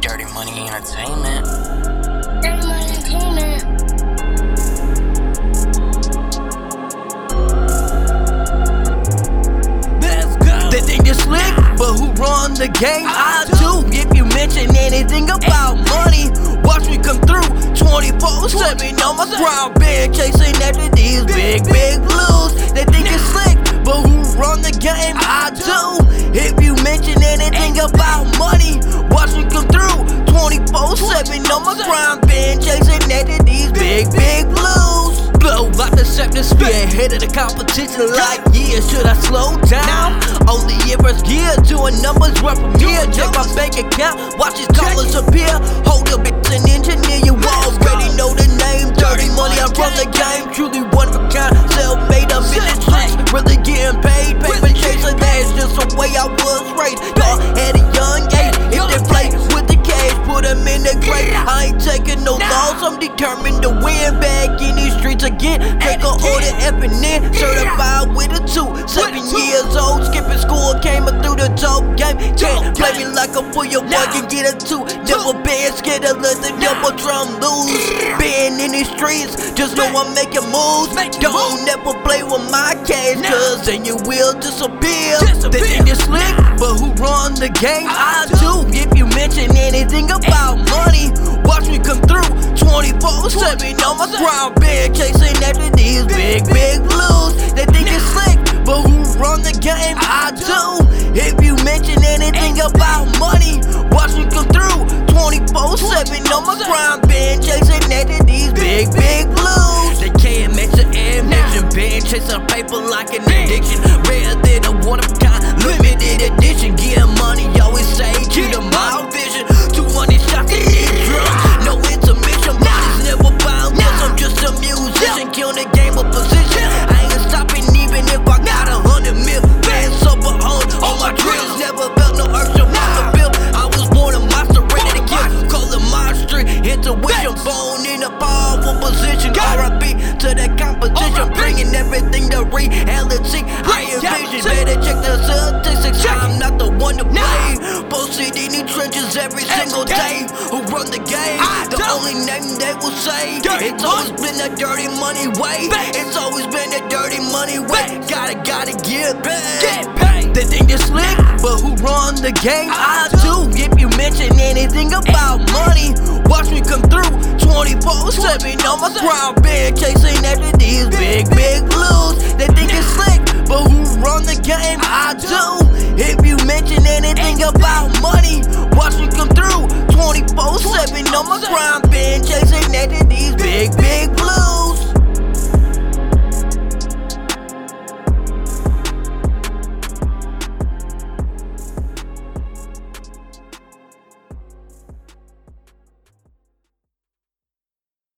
Dirty Money Entertainment. Dirty Money Entertainment. Let's go. They think they're slick, but who run the game? I do. If you mention anything about money, watch me come through 24 7 on my ground band, chasing after these on my ground band, chasing after these big, big blues. Blow out the atmosphere, ahead of the competition. Like, yeah, should I slow down? Only if it's to a numbers worth from here. Check my bank account, watch his dollars appear. Hold 10. Take a order Eponin, certified with a 2. Seven years old, skipping school, came up through the dope game. Can't play me like a fool, your boy can get a 2. Never been scared to let the double drum lose. Been in these streets, just know I'm making moves. Don't never play with my cash, cause then you will disappear. The thing is slick, but who run the game? I do. If you mention anything about do. If you mention anything about money, watch me come through 24 7 on my ground band, chasing after these big, big blues. They can't the ambition, band chasing paper like an addiction. Everything to reality. I envision. Better check the statistics. I'm not the one to play. Posted in these trenches every single day. Who run the game? The only name they will say. It's always been the dirty money way. It's always been the dirty money way. Gotta, gotta get paid. They think they're slick, but who run the game? I do. If you mention anything about money, watch me come through 24 7 on my ground band, chasing after these big, big blues. They